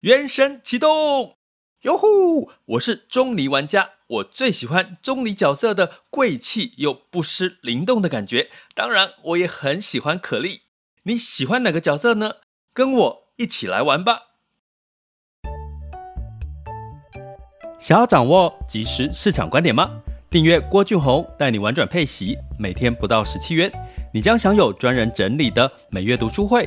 原神启动，哟呼！我是钟离玩家，我最喜欢钟离角色的贵气又不失灵动的感觉。当然，我也很喜欢可莉。你喜欢哪个角色呢？跟我一起来玩吧！想要掌握即时市场观点吗？订阅郭俊宏带你玩转配息，每天不到十七元，你将享有专人整理的每月读书会。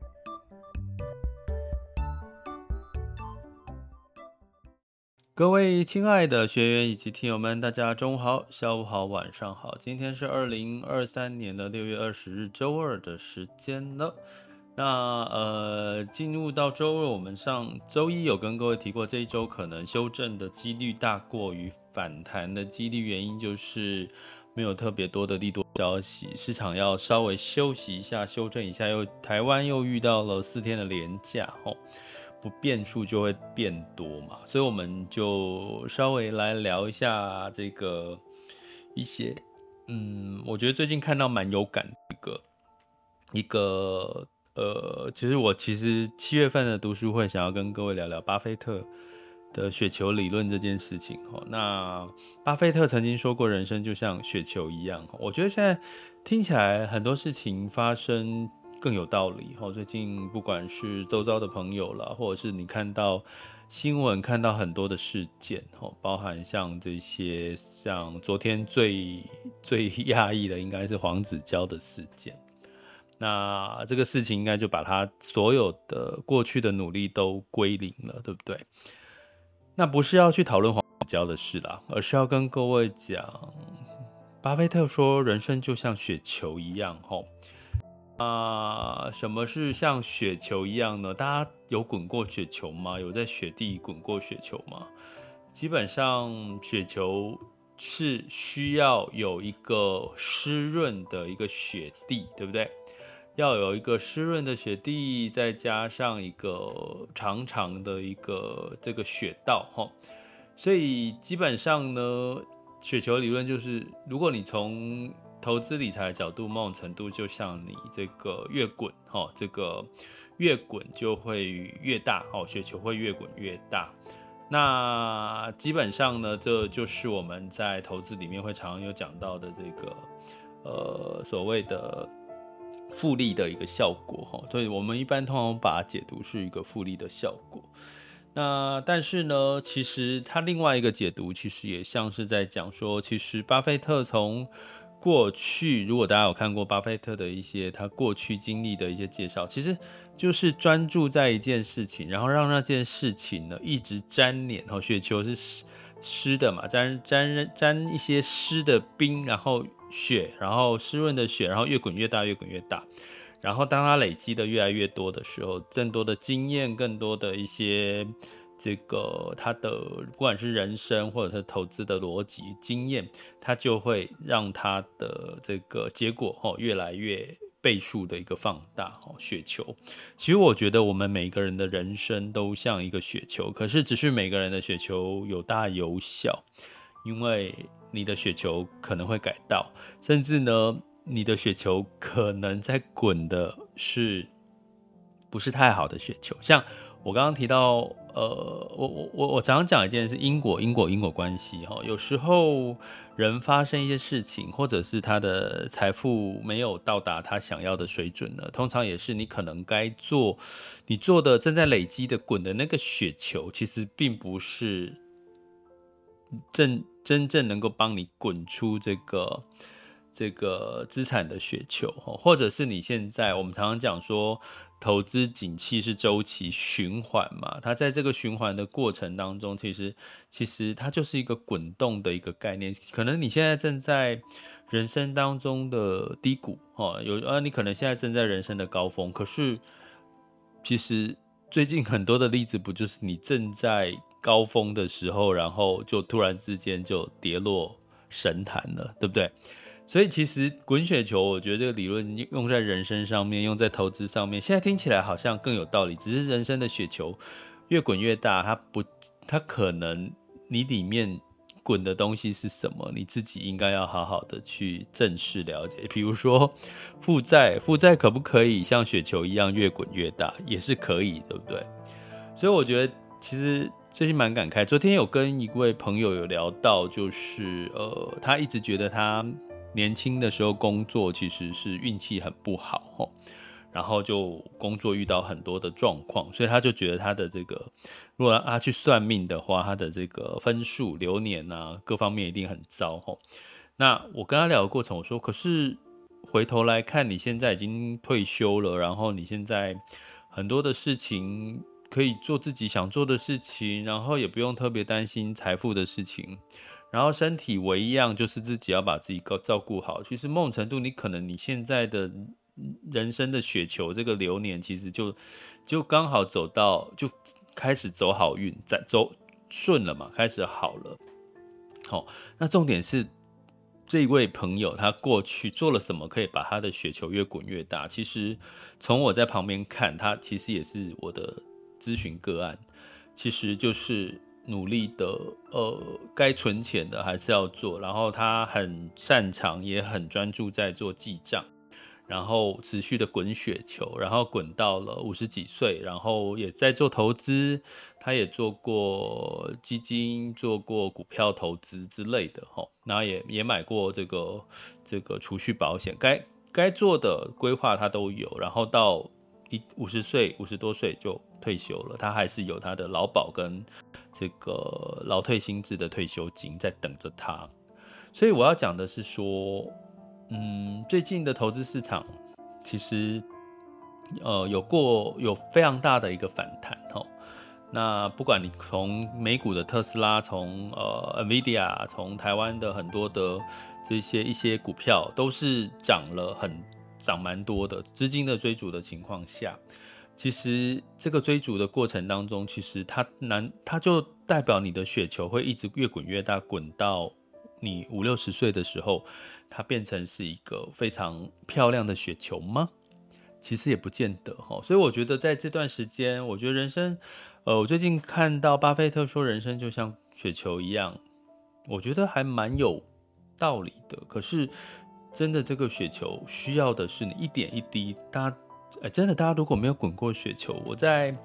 各位亲爱的学员以及听友们，大家中午好、下午好、晚上好。今天是二零二三年的六月二十日，周二的时间了。那呃，进入到周二，我们上周一有跟各位提过，这一周可能修正的几率大过于反弹的几率，原因就是没有特别多的利多消息，市场要稍微休息一下、修正一下。又台湾又遇到了四天的连假，吼。不变数就会变多嘛，所以我们就稍微来聊一下这个一些，嗯，我觉得最近看到蛮有感的一个一个呃，其实我其实七月份的读书会想要跟各位聊聊巴菲特的雪球理论这件事情哦。那巴菲特曾经说过，人生就像雪球一样，我觉得现在听起来很多事情发生。更有道理。最近不管是周遭的朋友啦，或者是你看到新闻，看到很多的事件，包含像这些，像昨天最最 压抑的，应该是黄子佼的事件。那这个事情应该就把他所有的过去的努力都归零了，对不对？那不是要去讨论黄子佼的事啦，而是要跟各位讲，巴菲特说，人生就像雪球一样，吼。啊，什么是像雪球一样呢？大家有滚过雪球吗？有在雪地滚过雪球吗？基本上，雪球是需要有一个湿润的一个雪地，对不对？要有一个湿润的雪地，再加上一个长长的一个这个雪道，哈。所以基本上呢，雪球理论就是，如果你从投资理财的角度，某种程度就像你这个越滚，哈，这个越滚就会越大，哦，雪球会越滚越大。那基本上呢，这就是我们在投资里面会常常有讲到的这个，呃，所谓的复利的一个效果，哈。所以我们一般通常把它解读是一个复利的效果。那但是呢，其实它另外一个解读，其实也像是在讲说，其实巴菲特从过去，如果大家有看过巴菲特的一些他过去经历的一些介绍，其实就是专注在一件事情，然后让那件事情呢一直沾黏。哦，雪球是湿湿的嘛，沾沾沾一些湿的冰，然后雪，然后湿润的雪，然后越滚越大，越滚越大。然后当它累积的越来越多的时候，更多的经验，更多的一些。这个他的不管是人生或者是投资的逻辑经验，他就会让他的这个结果哦越来越倍数的一个放大哦。雪球，其实我觉得我们每个人的人生都像一个雪球，可是只是每个人的雪球有大有小，因为你的雪球可能会改道，甚至呢，你的雪球可能在滚的是不是太好的雪球，像。我刚刚提到，呃，我我我我常常讲一件事，因果因果因果关系哈。有时候人发生一些事情，或者是他的财富没有到达他想要的水准呢，通常也是你可能该做，你做的正在累积的滚的那个雪球，其实并不是真真正能够帮你滚出这个。这个资产的雪球，或者是你现在我们常常讲说，投资景气是周期循环嘛，它在这个循环的过程当中，其实其实它就是一个滚动的一个概念。可能你现在正在人生当中的低谷，哈，有啊，你可能现在正在人生的高峰，可是其实最近很多的例子，不就是你正在高峰的时候，然后就突然之间就跌落神坛了，对不对？所以其实滚雪球，我觉得这个理论用在人生上面，用在投资上面，现在听起来好像更有道理。只是人生的雪球越滚越大，它不，它可能你里面。滚的东西是什么？你自己应该要好好的去正视了解。比如说负债，负债可不可以像雪球一样越滚越大？也是可以，对不对？所以我觉得其实最近蛮感慨。昨天有跟一位朋友有聊到，就是呃，他一直觉得他年轻的时候工作其实是运气很不好，然后就工作遇到很多的状况，所以他就觉得他的这个，如果他去算命的话，他的这个分数、流年啊，各方面一定很糟。那我跟他聊的过程，我说，可是回头来看，你现在已经退休了，然后你现在很多的事情可以做自己想做的事情，然后也不用特别担心财富的事情，然后身体唯一样就是自己要把自己照顾好。其实某种程度，你可能你现在的。人生的雪球，这个流年其实就就刚好走到，就开始走好运，在走顺了嘛，开始好了。好，那重点是这位朋友他过去做了什么，可以把他的雪球越滚越大？其实从我在旁边看，他其实也是我的咨询个案，其实就是努力的，呃，该存钱的还是要做，然后他很擅长，也很专注在做记账。然后持续的滚雪球，然后滚到了五十几岁，然后也在做投资，他也做过基金，做过股票投资之类的，哈，那也也买过这个这个储蓄保险，该该做的规划他都有，然后到一五十岁五十多岁就退休了，他还是有他的劳保跟这个劳退新制的退休金在等着他，所以我要讲的是说。嗯，最近的投资市场其实，呃，有过有非常大的一个反弹哦。那不管你从美股的特斯拉，从呃 NVIDIA，从台湾的很多的这些一些股票，都是涨了很涨蛮多的。资金的追逐的情况下，其实这个追逐的过程当中，其实它难，它就代表你的雪球会一直越滚越大，滚到你五六十岁的时候。它变成是一个非常漂亮的雪球吗？其实也不见得哈。所以我觉得在这段时间，我觉得人生，呃，我最近看到巴菲特说人生就像雪球一样，我觉得还蛮有道理的。可是真的这个雪球需要的是你一点一滴。大家，哎，真的大家如果没有滚过雪球，我在。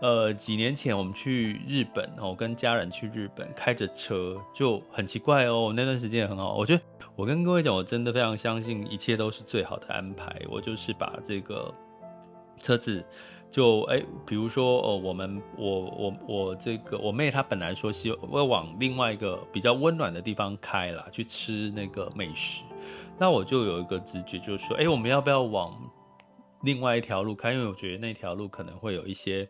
呃，几年前我们去日本，我跟家人去日本，开着车就很奇怪哦。那段时间也很好，我觉得我跟各位讲，我真的非常相信一切都是最好的安排。我就是把这个车子就哎，比如说哦，我们我我我这个我妹她本来说希望要往另外一个比较温暖的地方开啦，去吃那个美食。那我就有一个直觉，就是说，哎，我们要不要往另外一条路开？因为我觉得那条路可能会有一些。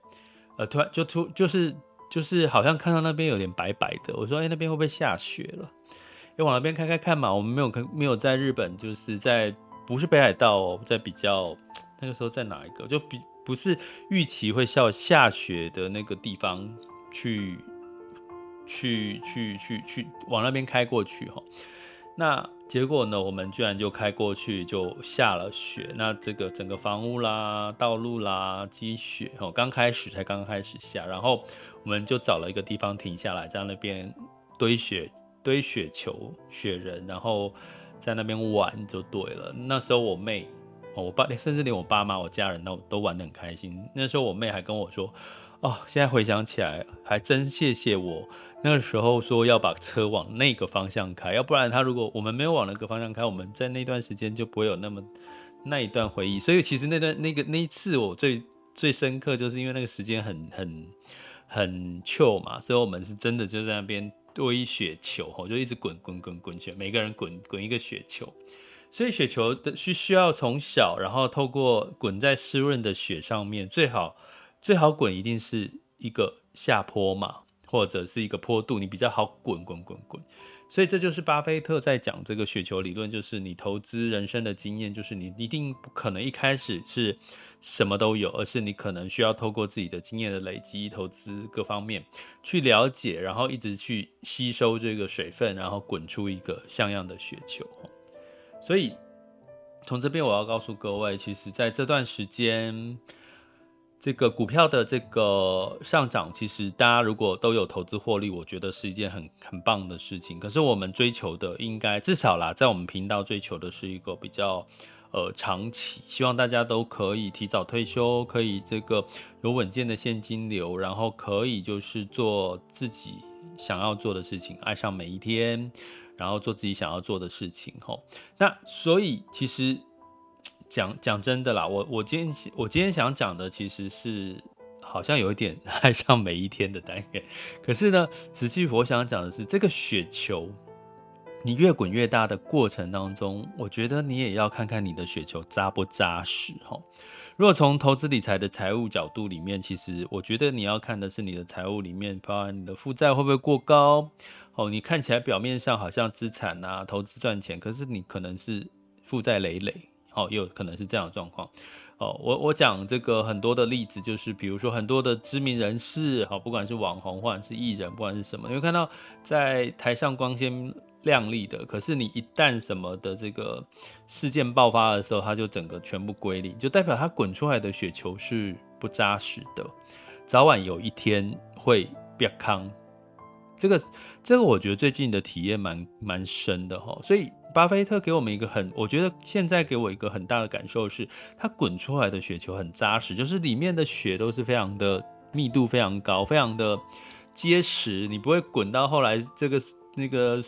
呃，突然就突就是就是好像看到那边有点白白的，我说，哎，那边会不会下雪了？哎，往那边开开看嘛。我们没有看，没有在日本，就是在不是北海道哦，在比较那个时候在哪一个？就比不是预期会下下雪的那个地方去去去去去往那边开过去哈。那结果呢？我们居然就开过去，就下了雪。那这个整个房屋啦、道路啦积雪哦，刚开始才刚开始下，然后我们就找了一个地方停下来，在那边堆雪、堆雪球、雪人，然后在那边玩就对了。那时候我妹哦、我爸，甚至连我爸妈、我家人都都玩得很开心。那时候我妹还跟我说：“哦，现在回想起来，还真谢谢我。”那个时候说要把车往那个方向开，要不然他如果我们没有往那个方向开，我们在那段时间就不会有那么那一段回忆。所以其实那段那个那一次我最最深刻，就是因为那个时间很很很糗嘛，所以我们是真的就在那边堆雪球，吼，就一直滚滚滚滚雪，每个人滚滚一个雪球。所以雪球的需需要从小，然后透过滚在湿润的雪上面，最好最好滚一定是一个下坡嘛。或者是一个坡度，你比较好滚滚滚滚，所以这就是巴菲特在讲这个雪球理论，就是你投资人生的经验，就是你一定不可能一开始是什么都有，而是你可能需要透过自己的经验的累积、投资各方面去了解，然后一直去吸收这个水分，然后滚出一个像样的雪球。所以从这边我要告诉各位，其实在这段时间。这个股票的这个上涨，其实大家如果都有投资获利，我觉得是一件很很棒的事情。可是我们追求的应该至少啦，在我们频道追求的是一个比较呃长期，希望大家都可以提早退休，可以这个有稳健的现金流，然后可以就是做自己想要做的事情，爱上每一天，然后做自己想要做的事情。吼，那所以其实。讲讲真的啦，我我今天我今天想讲的其实是好像有一点 爱上每一天的单元，可是呢，实际我想讲的是这个雪球，你越滚越大的过程当中，我觉得你也要看看你的雪球扎不扎实哈。如果从投资理财的财务角度里面，其实我觉得你要看的是你的财务里面，包含你的负债会不会过高哦。你看起来表面上好像资产啊投资赚钱，可是你可能是负债累累。哦，也有可能是这样的状况。哦，我我讲这个很多的例子，就是比如说很多的知名人士，好，不管是网红或者是艺人，不管是什么，你会看到在台上光鲜亮丽的，可是你一旦什么的这个事件爆发的时候，它就整个全部归零，就代表它滚出来的雪球是不扎实的，早晚有一天会瘪康。这个这个，我觉得最近的体验蛮蛮深的哈，所以。巴菲特给我们一个很，我觉得现在给我一个很大的感受是，他滚出来的雪球很扎实，就是里面的雪都是非常的密度非常高，非常的结实，你不会滚到后来这个那个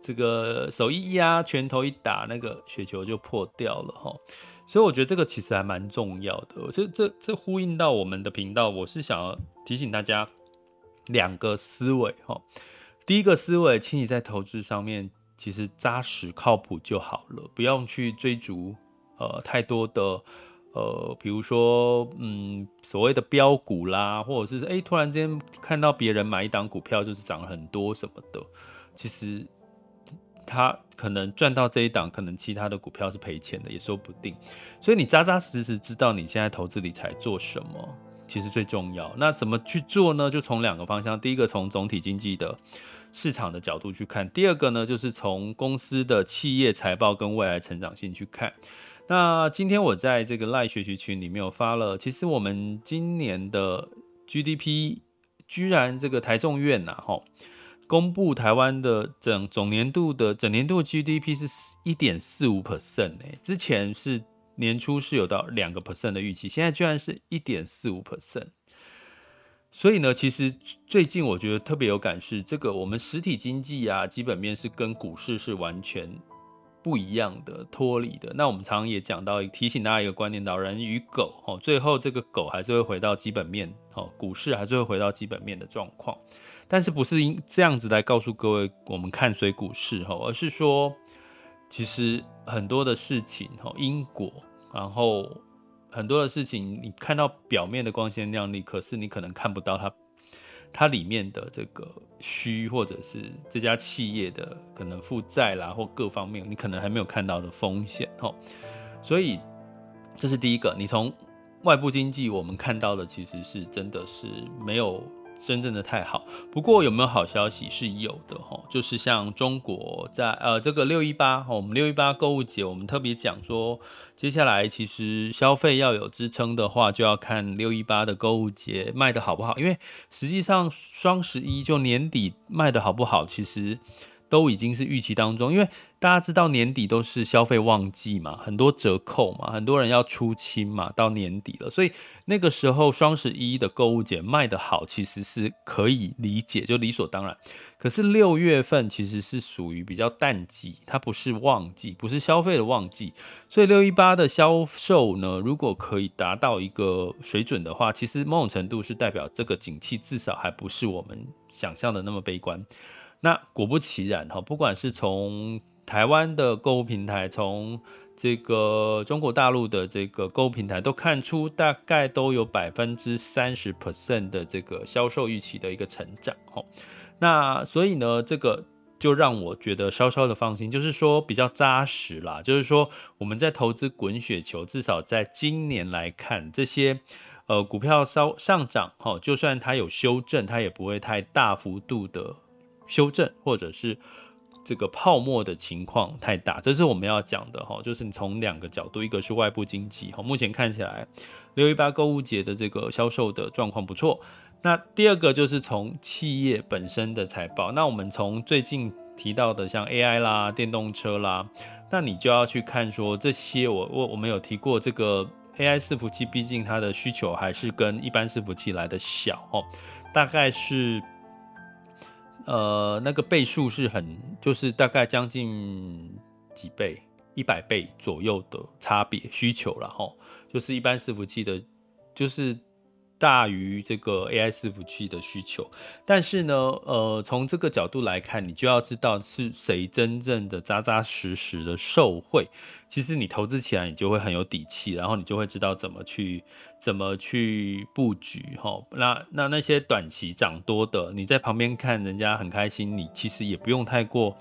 这个手一压，拳头一打，那个雪球就破掉了哈。所以我觉得这个其实还蛮重要的，这这这呼应到我们的频道，我是想要提醒大家两个思维哈。第一个思维，请你在投资上面。其实扎实靠谱就好了，不用去追逐呃太多的呃，比如说嗯所谓的标股啦，或者是哎突然间看到别人买一档股票就是涨了很多什么的，其实他可能赚到这一档，可能其他的股票是赔钱的也说不定。所以你扎扎实实知道你现在投资理财做什么，其实最重要。那怎么去做呢？就从两个方向，第一个从总体经济的。市场的角度去看，第二个呢，就是从公司的企业财报跟未来成长性去看。那今天我在这个 LINE 学习群里面有发了，其实我们今年的 GDP 居然这个台中院呐，哈，公布台湾的整总年度的整年度 GDP 是一点四五 percent 诶，之前是年初是有到两个 percent 的预期，现在居然是一点四五 percent。所以呢，其实最近我觉得特别有感是这个，我们实体经济啊，基本面是跟股市是完全不一样的，脱离的。那我们常常也讲到，提醒大家一个观念：老人与狗，哦，最后这个狗还是会回到基本面，哦，股市还是会回到基本面的状况。但是不是因这样子来告诉各位，我们看衰股市，哈，而是说，其实很多的事情，哈，因果，然后。很多的事情，你看到表面的光鲜亮丽，可是你可能看不到它，它里面的这个虚，或者是这家企业的可能负债啦，或各方面，你可能还没有看到的风险哦。所以这是第一个，你从外部经济我们看到的，其实是真的是没有。真正的太好，不过有没有好消息是有的哈，就是像中国在呃这个六一八，我们六一八购物节，我们特别讲说，接下来其实消费要有支撑的话，就要看六一八的购物节卖的好不好，因为实际上双十一就年底卖的好不好，其实。都已经是预期当中，因为大家知道年底都是消费旺季嘛，很多折扣嘛，很多人要出清嘛，到年底了，所以那个时候双十一的购物节卖得好，其实是可以理解，就理所当然。可是六月份其实是属于比较淡季，它不是旺季，不是消费的旺季，所以六一八的销售呢，如果可以达到一个水准的话，其实某种程度是代表这个景气至少还不是我们想象的那么悲观。那果不其然哈，不管是从台湾的购物平台，从这个中国大陆的这个购物平台，都看出大概都有百分之三十 percent 的这个销售预期的一个成长哈。那所以呢，这个就让我觉得稍稍的放心，就是说比较扎实啦。就是说我们在投资滚雪球，至少在今年来看，这些呃股票稍上涨哈，就算它有修正，它也不会太大幅度的。修正或者是这个泡沫的情况太大，这是我们要讲的哈。就是你从两个角度，一个是外部经济哈，目前看起来六一八购物节的这个销售的状况不错。那第二个就是从企业本身的财报。那我们从最近提到的像 AI 啦、电动车啦，那你就要去看说这些我。我我们有提过这个 AI 伺服器，毕竟它的需求还是跟一般伺服器来的小哦，大概是呃那个倍数是很，就是大概将近几倍，一百倍左右的差别需求了哈，就是一般伺服器的，就是。大于这个 AI 伺服器的需求，但是呢，呃，从这个角度来看，你就要知道是谁真正的扎扎实实的受惠。其实你投资起来，你就会很有底气，然后你就会知道怎么去怎么去布局哈。那那那些短期涨多的，你在旁边看人家很开心，你其实也不用太过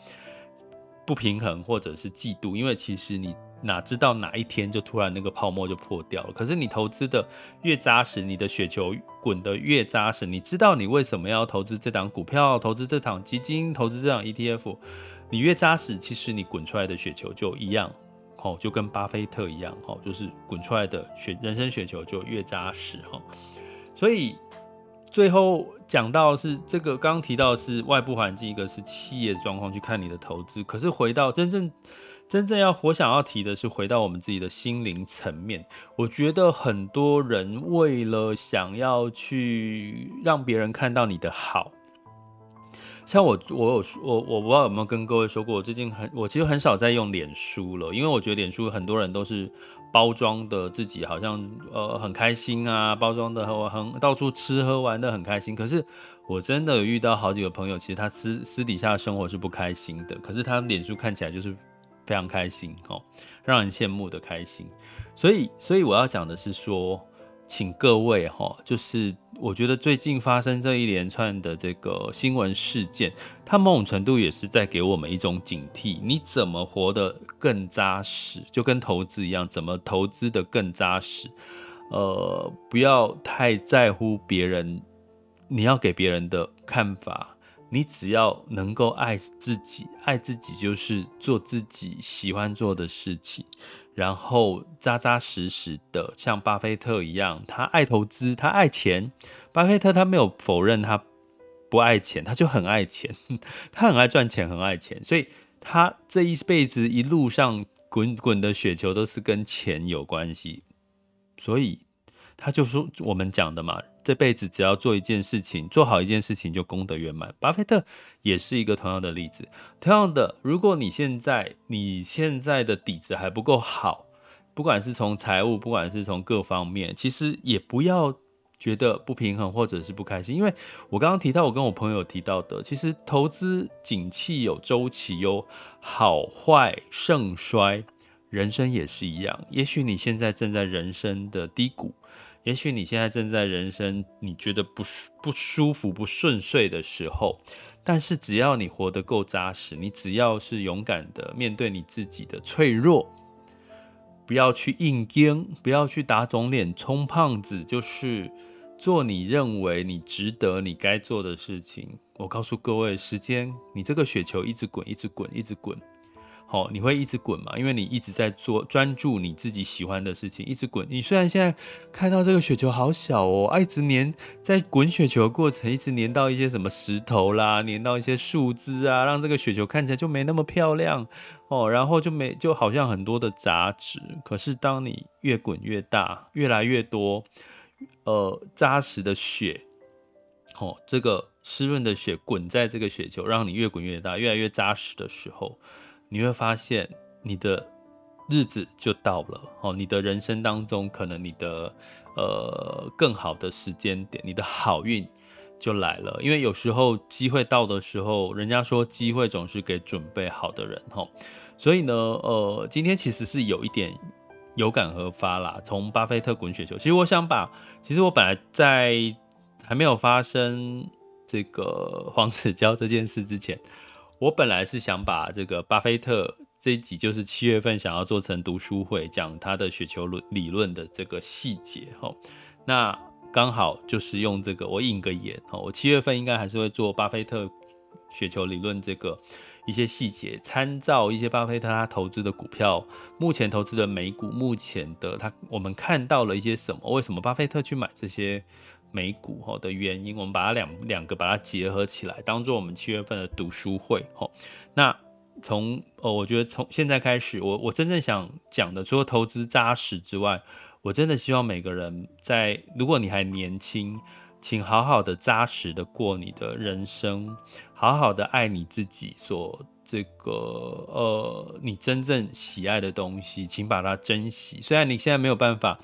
不平衡或者是嫉妒，因为其实你。哪知道哪一天就突然那个泡沫就破掉了？可是你投资的越扎实，你的雪球滚得越扎实。你知道你为什么要投资这档股票，投资这档基金，投资这档 ETF？你越扎实，其实你滚出来的雪球就一样，哦，就跟巴菲特一样，哦，就是滚出来的雪人生雪球就越扎实，哈。所以最后讲到是这个，刚刚提到是外部环境，一个是企业的状况，去看你的投资。可是回到真正。真正要我想要提的是，回到我们自己的心灵层面。我觉得很多人为了想要去让别人看到你的好，像我，我有我我不知道有没有跟各位说过，我最近很我其实很少在用脸书了，因为我觉得脸书很多人都是包装的自己好像呃很开心啊，包装的很很到处吃喝玩的很开心。可是我真的有遇到好几个朋友，其实他私私底下的生活是不开心的，可是他脸书看起来就是。非常开心哦，让人羡慕的开心。所以，所以我要讲的是说，请各位哈，就是我觉得最近发生这一连串的这个新闻事件，它某种程度也是在给我们一种警惕：你怎么活得更扎实，就跟投资一样，怎么投资得更扎实？呃，不要太在乎别人，你要给别人的看法。你只要能够爱自己，爱自己就是做自己喜欢做的事情，然后扎扎实实的，像巴菲特一样，他爱投资，他爱钱。巴菲特他没有否认他不爱钱，他就很爱钱，他很爱赚钱，很爱钱，所以他这一辈子一路上滚滚的雪球都是跟钱有关系，所以他就说我们讲的嘛。这辈子只要做一件事情，做好一件事情就功德圆满。巴菲特也是一个同样的例子。同样的，如果你现在你现在的底子还不够好，不管是从财务，不管是从各方面，其实也不要觉得不平衡或者是不开心。因为我刚刚提到，我跟我朋友提到的，其实投资景气有周期，有好坏盛衰，人生也是一样。也许你现在正在人生的低谷。也许你现在正在人生你觉得不舒不舒服、不顺遂的时候，但是只要你活得够扎实，你只要是勇敢的面对你自己的脆弱，不要去硬撑，不要去打肿脸充胖子，就是做你认为你值得、你该做的事情。我告诉各位，时间，你这个雪球一直滚，一直滚，一直滚。好，你会一直滚嘛？因为你一直在做专注你自己喜欢的事情，一直滚。你虽然现在看到这个雪球好小哦，啊，一直粘在滚雪球的过程，一直粘到一些什么石头啦，粘到一些树枝啊，让这个雪球看起来就没那么漂亮哦。然后就没就好像很多的杂质。可是当你越滚越大，越来越多，呃，扎实的雪，哦，这个湿润的雪滚在这个雪球，让你越滚越大，越来越扎实的时候。你会发现，你的日子就到了哦。你的人生当中，可能你的呃更好的时间点，你的好运就来了。因为有时候机会到的时候，人家说机会总是给准备好的人。所以呢，呃，今天其实是有一点有感而发啦。从巴菲特滚雪球，其实我想把，其实我本来在还没有发生这个黄子佼这件事之前。我本来是想把这个巴菲特这一集，就是七月份想要做成读书会，讲他的雪球论理论的这个细节哈。那刚好就是用这个，我应个言哈。我七月份应该还是会做巴菲特雪球理论这个一些细节，参照一些巴菲特他投资的股票，目前投资的美股，目前的他我们看到了一些什么？为什么巴菲特去买这些美股哈的原因？我们把它两两个把它结合起来，当做我们七月份的读书会哈。那从呃，我觉得从现在开始，我我真正想讲的，除了投资扎实之外，我真的希望每个人在，如果你还年轻，请好好的扎实的过你的人生，好好的爱你自己所这个呃，你真正喜爱的东西，请把它珍惜。虽然你现在没有办法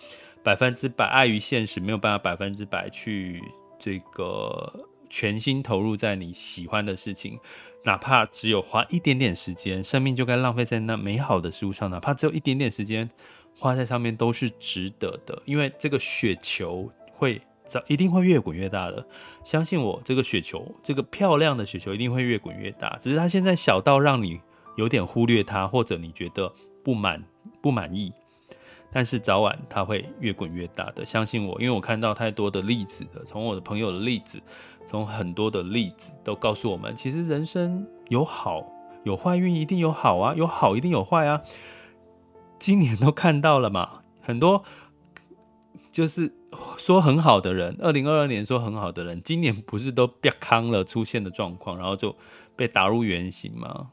百分之百碍于现实，没有办法百分之百去这个全心投入在你喜欢的事情，哪怕只有花一点点时间，生命就该浪费在那美好的事物上，哪怕只有一点点时间。花在上面都是值得的，因为这个雪球会早一定会越滚越大的。相信我，这个雪球，这个漂亮的雪球一定会越滚越大。只是它现在小到让你有点忽略它，或者你觉得不满不满意，但是早晚它会越滚越大的。相信我，因为我看到太多的例子了，从我的朋友的例子，从很多的例子都告诉我们，其实人生有好有坏运，一定有好啊，有好一定有坏啊。今年都看到了嘛，很多就是说很好的人，二零二二年说很好的人，今年不是都变康了出现的状况，然后就被打入原形吗？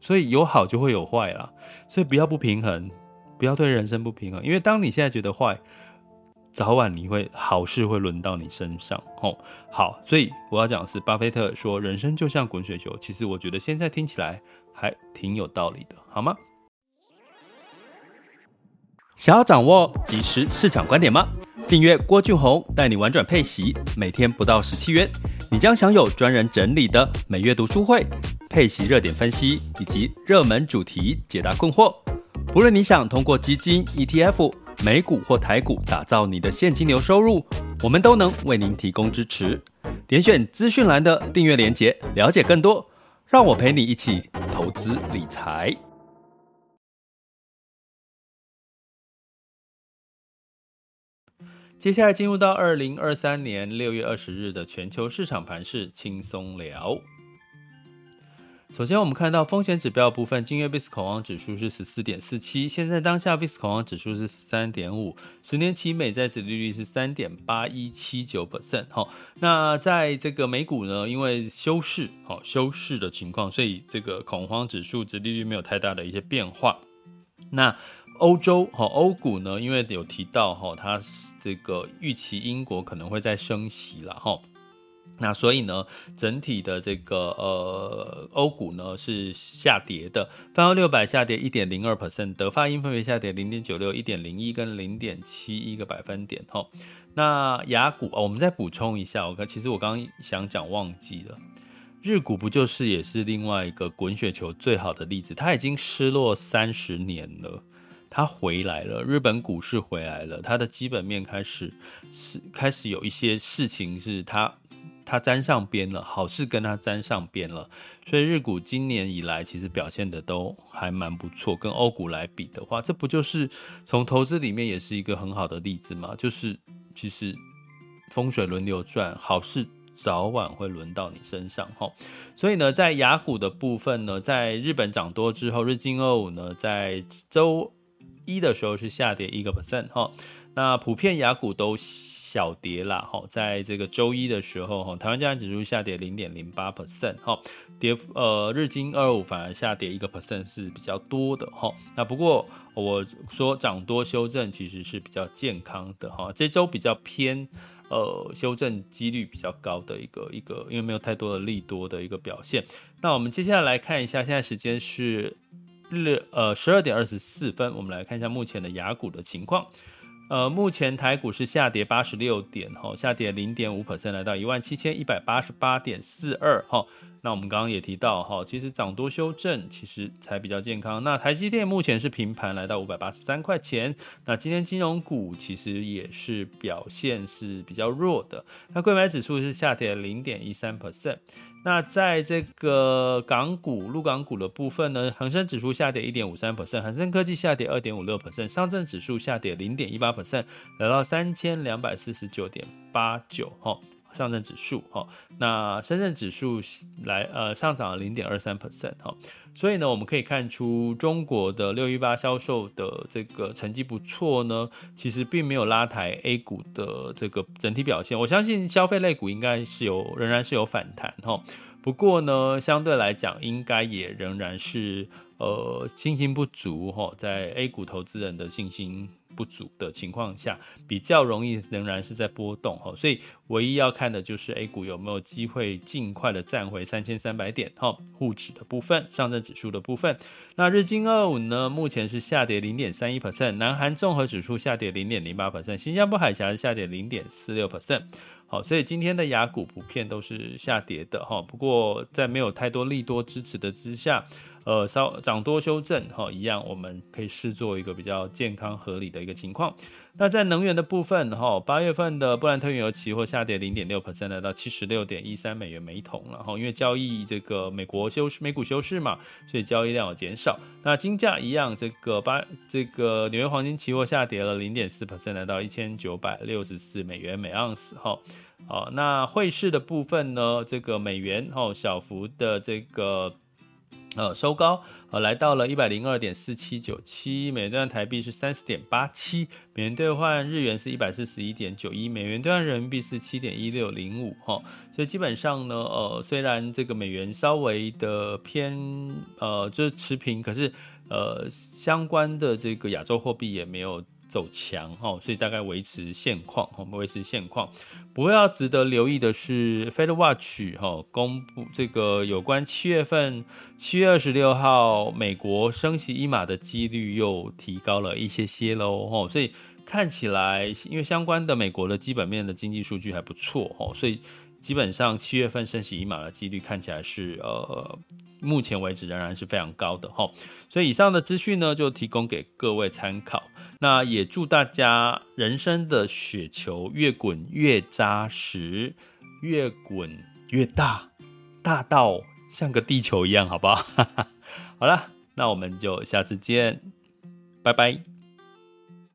所以有好就会有坏啦，所以不要不平衡，不要对人生不平衡，因为当你现在觉得坏，早晚你会好事会轮到你身上哦。好，所以我要讲的是，巴菲特说人生就像滚雪球，其实我觉得现在听起来还挺有道理的，好吗？想要掌握即时市场观点吗？订阅郭俊宏带你玩转配息，每天不到十七元，你将享有专人整理的每月读书会、配息热点分析以及热门主题解答困惑。不论你想通过基金、ETF、美股或台股打造你的现金流收入，我们都能为您提供支持。点选资讯栏的订阅连结，了解更多。让我陪你一起投资理财。接下来进入到二零二三年六月二十日的全球市场盘势轻松聊。首先，我们看到风险指标部分，今日 VIX 恐慌指数是十四点四七，现在当下 VIX 恐慌指数是十三点五，十年期美债殖利率是三点八一七九 percent。好，那在这个美股呢，因为休市，好休市的情况，所以这个恐慌指数殖利率没有太大的一些变化。那欧洲哈欧股呢，因为有提到哈，它这个预期英国可能会再升息了哈，那所以呢，整体的这个呃欧股呢是下跌的，泛欧六百下跌一点零二 percent，德法英分别下跌零点九六、一点零一跟零点七一个百分点哈。那雅股我们再补充一下，我看其实我刚刚想讲忘记了，日股不就是也是另外一个滚雪球最好的例子，它已经失落三十年了。它回来了，日本股市回来了，它的基本面开始是开始有一些事情是它它沾上边了，好事跟它沾上边了，所以日股今年以来其实表现的都还蛮不错，跟欧股来比的话，这不就是从投资里面也是一个很好的例子吗？就是其实风水轮流转，好事早晚会轮到你身上哈。所以呢，在雅股的部分呢，在日本涨多之后，日经二五呢在周一的时候是下跌一个 percent 哈，那普遍雅股都小跌啦哈，在这个周一的时候哈，台湾加权指数下跌零点零八 percent 哈，跌呃日经二五反而下跌一个 percent 是比较多的哈，那不过我说涨多修正其实是比较健康的哈，这周比较偏呃修正几率比较高的一个一个，因为没有太多的利多的一个表现。那我们接下来看一下，现在时间是。日呃十二点二十四分，我们来看一下目前的雅股的情况。呃，目前台股是下跌八十六点，哈，下跌零点五 percent，来到一万七千一百八十八点四二，哈。那我们刚刚也提到，哈，其实涨多修正，其实才比较健康。那台积电目前是平盘，来到五百八十三块钱。那今天金融股其实也是表现是比较弱的。那柜买指数是下跌零点一三 percent。那在这个港股、陆港股的部分呢，恒生指数下跌一点五三 percent，恒生科技下跌二点五六 percent，上证指数下跌零点一八 percent，来到三千两百四十九点八九。哈，上证指数哈，那深圳指数来呃上涨了零点二三 percent 哈，所以呢，我们可以看出中国的六一八销售的这个成绩不错呢，其实并没有拉抬 A 股的这个整体表现。我相信消费类股应该是有仍然是有反弹哈，不过呢，相对来讲应该也仍然是呃信心不足哈，在 A 股投资人的信心。不足的情况下，比较容易仍然是在波动哈，所以唯一要看的就是 A 股有没有机会尽快的站回三千三百点哈，沪指的部分，上证指数的部分。那日经二五呢，目前是下跌零点三一 percent，南韩综合指数下跌零点零八 percent，新加坡海峡是下跌零点四六 percent。好，所以今天的亚股普遍都是下跌的哈，不过在没有太多利多支持的之下。呃，稍涨多修正哈，一样我们可以视作一个比较健康合理的一个情况。那在能源的部分哈，八月份的布兰特原油期货下跌零点六 percent，来到七十六点一三美元每桶了哈。因为交易这个美国休市，美股休市嘛，所以交易量有减少。那金价一样，这个八这个纽约黄金期货下跌了零点四 percent，来到一千九百六十四美元每盎司哈。好，那汇市的部分呢，这个美元哈小幅的这个。呃，收高，呃，来到了一百零二点四七九七美元兑换台币是三十点八七，美元兑换日元是一百四十一点九一，美元兑换人民币是七点一六零五哈，所以基本上呢，呃，虽然这个美元稍微的偏呃就是持平，可是呃相关的这个亚洲货币也没有。走强哈，所以大概维持现况，我们维持现况。不过要值得留意的是，Fed Watch 哈公布这个有关七月份七月二十六号美国升息一码的几率又提高了一些些喽哈，所以看起来因为相关的美国的基本面的经济数据还不错哦，所以基本上七月份升息一码的几率看起来是呃。目前为止仍然是非常高的哈，所以以上的资讯呢就提供给各位参考。那也祝大家人生的雪球越滚越扎实，越滚越大，大到像个地球一样，好不好？好了，那我们就下次见，拜拜。